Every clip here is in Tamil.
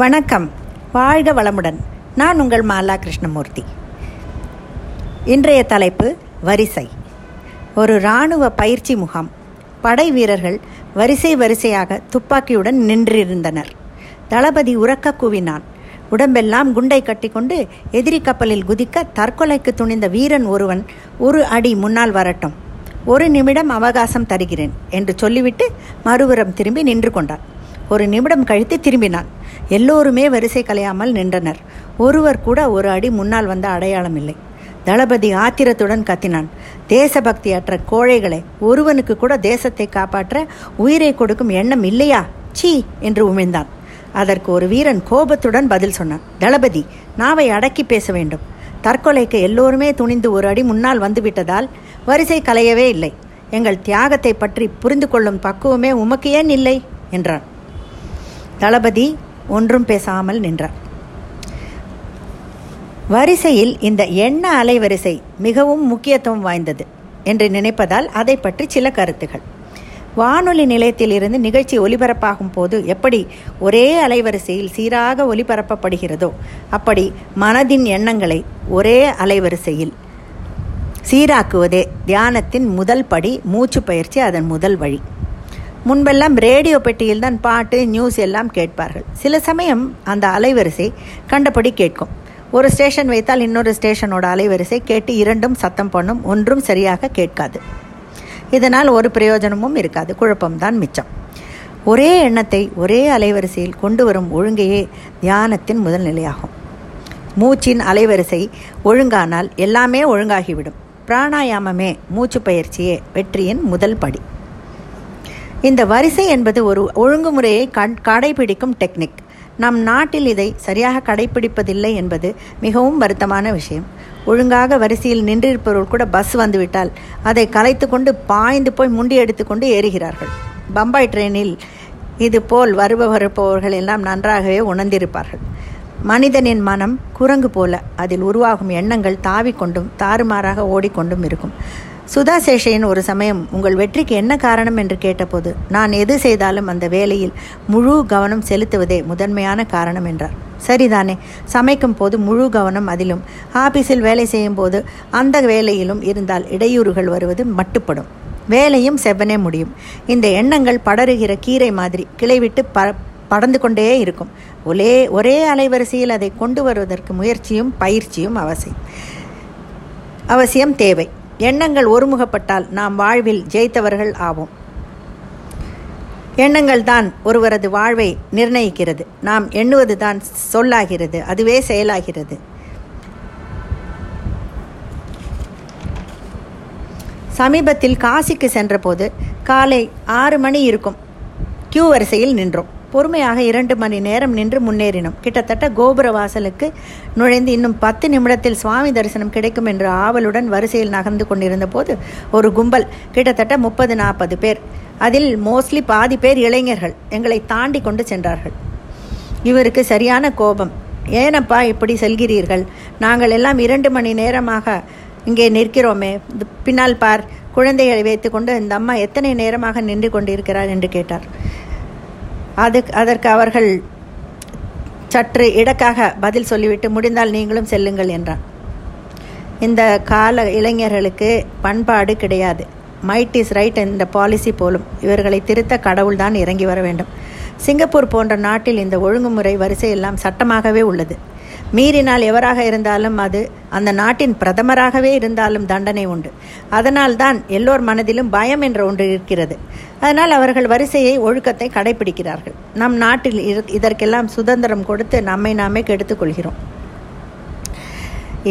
வணக்கம். வாழ்க வளமுடன். நான் உங்கள் மாலா கிருஷ்ணமூர்த்தி. இன்றைய தலைப்பு வரிசை. ஒரு இராணுவ பயிற்சி முகாம். படை வீரர்கள் வரிசை வரிசையாக துப்பாக்கியுடன் நின்றிருந்தனர். தளபதி உறக்க கூவினான். உடம்பெல்லாம் குண்டை கட்டிக்கொண்டு எதிரி கப்பலில் குதிக்க தற்கொலைக்கு துணிந்த வீரன் ஒருவன் ஒரு அடி முன்னால் வரட்டும். ஒரு நிமிடம் அவகாசம் தருகிறேன் என்று சொல்லிவிட்டு மறுபுறம் திரும்பி நின்று கொண்டான். ஒரு நிமிடம் கழித்து திரும்பினான். எல்லோருமே வரிசை கலையாமல் நின்றனர். ஒருவர் கூட ஒரு அடி முன்னால் வந்த அடையாளம் இல்லை. தளபதி ஆத்திரத்துடன் கத்தினான். தேசபக்தியற்ற கோழைகளை ஒருவனுக்கு கூட தேசத்தை காப்பாற்ற உயிரை கொடுக்கும் எண்ணம் இல்லையா? சீ என்று உமிழ்ந்தான். அதற்கு ஒரு வீரன் கோபத்துடன் பதில் சொன்னான். தளபதி நாவை அடக்கி பேச வேண்டும். தற்கொலைக்கு எல்லோருமே துணிந்து ஒரு அடி முன்னால் வந்துவிட்டதால் வரிசை கலையவே இல்லை. எங்கள் தியாகத்தை பற்றி புரிந்து கொள்ளும் பக்குவமே உமக்கு ஏன் இல்லை? என்றான். தளபதி ஒன்றும் பேசாமல் நின்றார். வரிசையில் இந்த எண்ண அலைவரிசை மிகவும் முக்கியத்துவம் வாய்ந்தது என்று நினைப்பதால் அதை பற்றி சில கருத்துகள். வானொலி நிலையத்திலிருந்து நிகழ்ச்சி ஒலிபரப்பாகும் போது எப்படி ஒரே அலைவரிசையில் சீராக ஒலிபரப்பப்படுகிறதோ அப்படி மனதின் எண்ணங்களை ஒரே அலைவரிசையில் சீராக்குவதே தியானத்தின் முதல் படி மூச்சு பயிற்சி அதன் முதல் வழி. முன்பெல்லாம் ரேடியோ பெட்டியில் தான் பாட்டு நியூஸ் எல்லாம் கேட்பார்கள். சில சமயம் அந்த அலைவரிசை கண்டபடி கேட்கும். ஒரு ஸ்டேஷன் வைத்தால் இன்னொரு ஸ்டேஷனோட அலைவரிசை கேட்டு இரண்டும் சத்தம் பண்ணும் ஒன்றும் சரியாக கேட்காது. இதனால் ஒரு பிரயோஜனமும் இருக்காது குழப்பம்தான் மிச்சம். ஒரே எண்ணத்தை ஒரே அலைவரிசையில் கொண்டு வரும் ஒழுங்கையே தியானத்தின் முதல் நிலையாகும். மூச்சின் அலைவரிசை ஒழுங்கானால் எல்லாமே ஒழுங்காகிவிடும். பிராணாயாமமே மூச்சு பயிற்சியே வெற்றியின் முதல் படி. இந்த வரிசை என்பது ஒரு ஒழுங்குமுறையை கண் கடைபிடிக்கும் டெக்னிக் நம் நாட்டில் இதை சரியாக கடைபிடிப்பதில்லை என்பது மிகவும் வருத்தமான விஷயம். ஒழுங்காக வரிசையில் நின்றிருப்பவர்கள் கூட பஸ் வந்துவிட்டால் அதை கலைத்து கொண்டு பாய்ந்து போய் முண்டி எடுத்துக்கொண்டு ஏறுகிறார்கள். பம்பாய் ட்ரெயினில் இது போல் வருப எல்லாம் நன்றாகவே உணர்ந்திருப்பார்கள். மனிதனின் மனம் குரங்கு போல அதில் உருவாகும் எண்ணங்கள் தாவிக்கொண்டும் தாறுமாறாக ஓடிக்கொண்டும் இருக்கும். சுதா சேஷையன் ஒரு சமயம் உங்கள் வெற்றிக்கு என்ன காரணம் என்று கேட்டபோது நான் எது செய்தாலும் அந்த வேலையில் முழு கவனம் செலுத்துவதே முதன்மையான காரணம் என்றார். சரிதானே. சமைக்கும் போது முழு கவனம் அதிலும். ஆபீஸில் வேலை செய்யும் போது அந்த வேலையிலும் இருந்தால் இடையூறுகள் வருவது மட்டுப்படும். வேலையும் செவ்வனே முடியும். இந்த எண்ணங்கள் படருகிற கீரை மாதிரி கிளைவிட்டு ப படர்ந்து கொண்டே இருக்கும். ஒரே ஒரே அலைவரிசையில் அதை கொண்டு வருவதற்கு முயற்சியும் பயிற்சியும் அவசியம் அவசியம் தேவை. எண்ணங்கள் ஒருமுகப்பட்டால் நாம் வாழ்வில் ஜெயித்தவர்கள் ஆவோம். எண்ணங்கள் தான் ஒருவரது வாழ்வை நிர்ணயிக்கிறது. நாம் எண்ணுவது தான் சொல்லாகிறது. அதுவே செயலாகிறது. சமீபத்தில் காசிக்கு சென்றபோது காலை ஆறு மணி இருக்கும். கியூ வரிசையில் நின்றோம். பொறுமையாக இரண்டு மணி நேரம் நின்று முன்னேறினோம். கிட்டத்தட்ட கோபுர வாசலுக்கு நுழைந்து இன்னும் பத்து நிமிடத்தில் சுவாமி தரிசனம் கிடைக்கும் என்ற ஆவலுடன் வரிசையில் நகர்ந்து கொண்டிருந்த போது ஒரு கும்பல் கிட்டத்தட்ட முப்பது நாற்பது பேர். அதில் மோஸ்ட்லி பாதி பேர் இளைஞர்கள். எங்களை தாண்டி கொண்டு சென்றார்கள். இவருக்கு சரியான கோபம். ஏனப்பா இப்படி செல்கிறீர்கள்? நாங்கள் எல்லாம் இரண்டு மணி நேரமாக இங்கே நிற்கிறோமே. பின்னால் பார். குழந்தைகளை வைத்துக்கொண்டு இந்த அம்மா எத்தனை நேரமாக நின்று கொண்டிருக்கிறார் என்று கேட்டார். அது அதற்கு அவர்கள் சற்று இடக்காக பதில் சொல்லிவிட்டு முடிந்தால் நீங்களும் செல்லுங்கள் என்றான். இந்த கால இளைஞர்களுக்கு பண்பாடு கிடையாது. மைட் இஸ் ரைட் என்ற பாலிசி போலும் இவர்களை திருத்த கடவுள்தான் இறங்கி வர வேண்டும். சிங்கப்பூர் போன்ற நாட்டில் இந்த ஒழுங்குமுறை வரிசையெல்லாம் சட்டமாகவே உள்ளது. மீறினால் எவராக இருந்தாலும் அது அந்த நாட்டின் பிரதமராகவே இருந்தாலும் தண்டனை உண்டு. அதனால் தான் எல்லோர் மனதிலும் பயம் என்ற ஒன்று இருக்கிறது. அதனால் அவர்கள் வரிசையை ஒழுக்கத்தை கடைபிடிக்கிறார்கள் நம் நாட்டில் இதற்கெல்லாம் சுதந்திரம் கொடுத்து நம்மை நாமே கெடுத்துக்கொள்கிறோம்.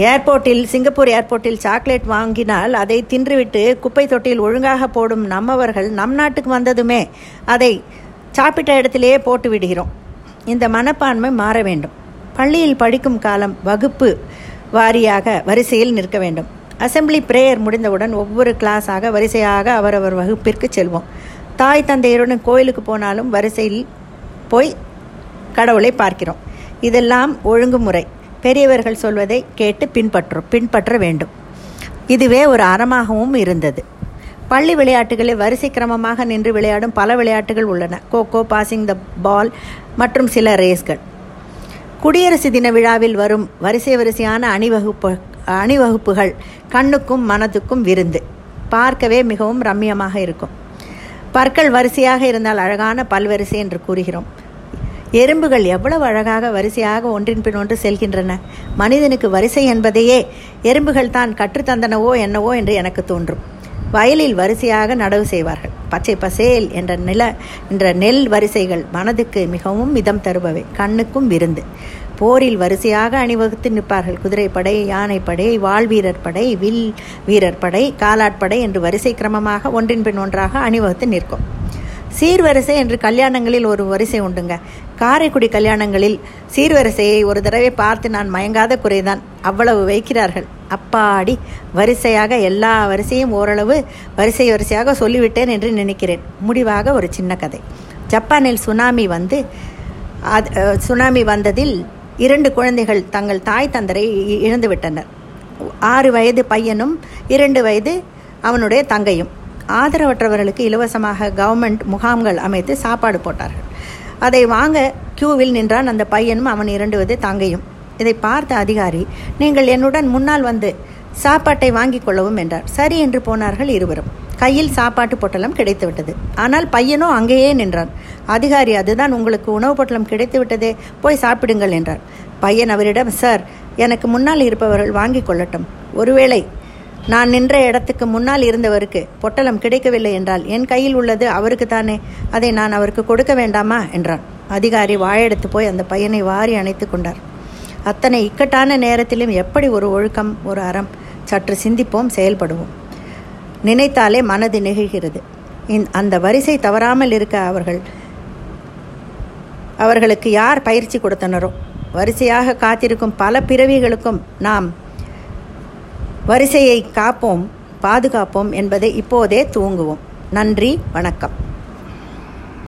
ஏர்போர்ட்டில் சிங்கப்பூர் ஏர்போர்ட்டில் சாக்லேட் வாங்கினால் அதை தின்றுவிட்டு குப்பை தொட்டியில் ஒழுங்காக போடும் நம்மவர்கள் நம் நாட்டுக்கு வந்ததுமே அதை சாப்பிட்ட இடத்திலேயே போட்டு விடுகிறோம். இந்த மனப்பான்மை மாற வேண்டும். பள்ளியில் படிக்கும் காலம் வகுப்பு வாரியாக வரிசையில் நிற்க வேண்டும். அசம்பிளி பிரேயர் முடிந்தவுடன் ஒவ்வொரு கிளாஸாக வரிசையாக அவரவர் வகுப்பிற்கு செல்வோம். தாய் தந்தையருடன் கோயிலுக்கு போனாலும் வரிசையில் போய் கடவுளை பார்க்கிறோம். இதெல்லாம் ஒழுங்குமுறை பெரியவர்கள் சொல்வதை கேட்டு பின்பற்றும் பின்பற்ற வேண்டும். இதுவே ஒரு அறமாகவும் இருந்தது. பள்ளி விளையாட்டுகளில் வரிசை கிரமமாக நின்று விளையாடும் பல விளையாட்டுகள் உள்ளன. கோகோ பாசிங் த பால் மற்றும் சில ரேஸ்கள். குடியரசு தின விழாவில் வரும் வரிசை வரிசையான அணிவகுப்பு அணிவகுப்புகள் கண்ணுக்கும் மனதுக்கும் விருந்து. பார்க்கவே மிகவும் ரம்மியமாக இருக்கும். பற்கள் வரிசையாக இருந்தால் அழகான பல்வரிசை என்று கூறுகிறோம். எறும்புகள் எவ்வளவு அழகாக வரிசையாக ஒன்றின் பின் ஒன்று செல்கின்றன. மனிதனுக்கு வரிசை என்பதையே எறும்புகள் தான் கற்றுத்தந்தனவோ என்னவோ என்று எனக்கு தோன்றும். வயலில் வரிசையாக நடவு செய்வார்கள். பச்சை பசேல் என்ற நில என்ற நெல் வரிசைகள் மனதுக்கு மிகவும் மிதம் தருபவை. கண்ணுக்கும் விருந்து. போரில் வரிசையாக அணிவகுத்து நிற்பார்கள். குதிரைப்படை யானைப்படை வாழ்வீரர் படை வில் வீரர் படை காலாட்படை என்று வரிசை கிரமமாக ஒன்றின் பின் ஒன்றாக அணிவகுத்து நிற்கும். சீர்வரிசை என்று கல்யாணங்களில் ஒரு வரிசை உண்டுங்க. காரைக்குடி கல்யாணங்களில் சீர்வரிசையை ஒரு தடவை பார்த்து நான் மயங்காத குறைதான். அவ்வளவு வைக்கிறார்கள். அப்பாடி வரிசையாக எல்லா வரிசையும் ஓரளவு வரிசை வரிசையாக சொல்லிவிட்டேன் என்று நினைக்கிறேன். முடிவாக ஒரு சின்ன கதை. ஜப்பானில் சுனாமி வந்து அது சுனாமி வந்ததில் இரண்டு குழந்தைகள் தங்கள் தாய் தந்தரை இழந்துவிட்டனர். ஆறு வயது பையனும் இரண்டு வயது அவனுடைய தங்கையும். ஆதரவற்றவர்களுக்கு இலவசமாக கவர்மெண்ட் முகாம்கள் அமைத்து சாப்பாடு போட்டார்கள். அதை வாங்க கியூவில் நின்றான் அந்த பையனும் அவன் இரண்டுவது தங்கையும். இதை பார்த்த அதிகாரி நீங்கள் என்னுடன் முன்னால் வந்து சாப்பாட்டை வாங்கிக் கொள்ளவும் என்றார். சரி என்று போனார்கள் இருவரும். கையில் சாப்பாட்டு பொட்டலம் கிடைத்துவிட்டது. ஆனால் பையனோ அங்கேயே நின்றான். அதிகாரி அதுதான் உங்களுக்கு உணவு பொட்டலம் கிடைத்து விட்டதே போய் சாப்பிடுங்கள் என்றார். பையன் அவரிடம் சார் எனக்கு முன்னால் இருப்பவர்கள் வாங்கிக் கொள்ளட்டும். ஒருவேளை நான் நின்ற இடத்துக்கு முன்னால் இருந்தவருக்கு பொட்டலம் கிடைக்கவில்லை என்றால் என் கையில் உள்ளது அவருக்கு தானே. அதை நான் அவருக்கு கொடுக்க வேண்டாமா? என்றான். அதிகாரி வாயெடுத்து போய் அந்த பையனை வாரி அணைத்து கொண்டார். அத்தனை இக்கட்டான நேரத்திலும் எப்படி ஒரு ஒழுக்கம் ஒரு அறம்? சற்று சிந்திப்போம் செயல்படுவோம். நினைத்தாலே மனது நெகிழ்கிறது. அந்த வரிசை தவறாமல் இருக்க அவர்கள் அவர்களுக்கு யார் பயிற்சி கொடுத்தனரோ? வரிசையாக காத்திருக்கும் பல பிறவிகளுக்கும் நாம் வரிசையை காப்போம் பாதுகாப்போம் என்பதை இப்போதே தூங்குவோம் நன்றி வணக்கம்.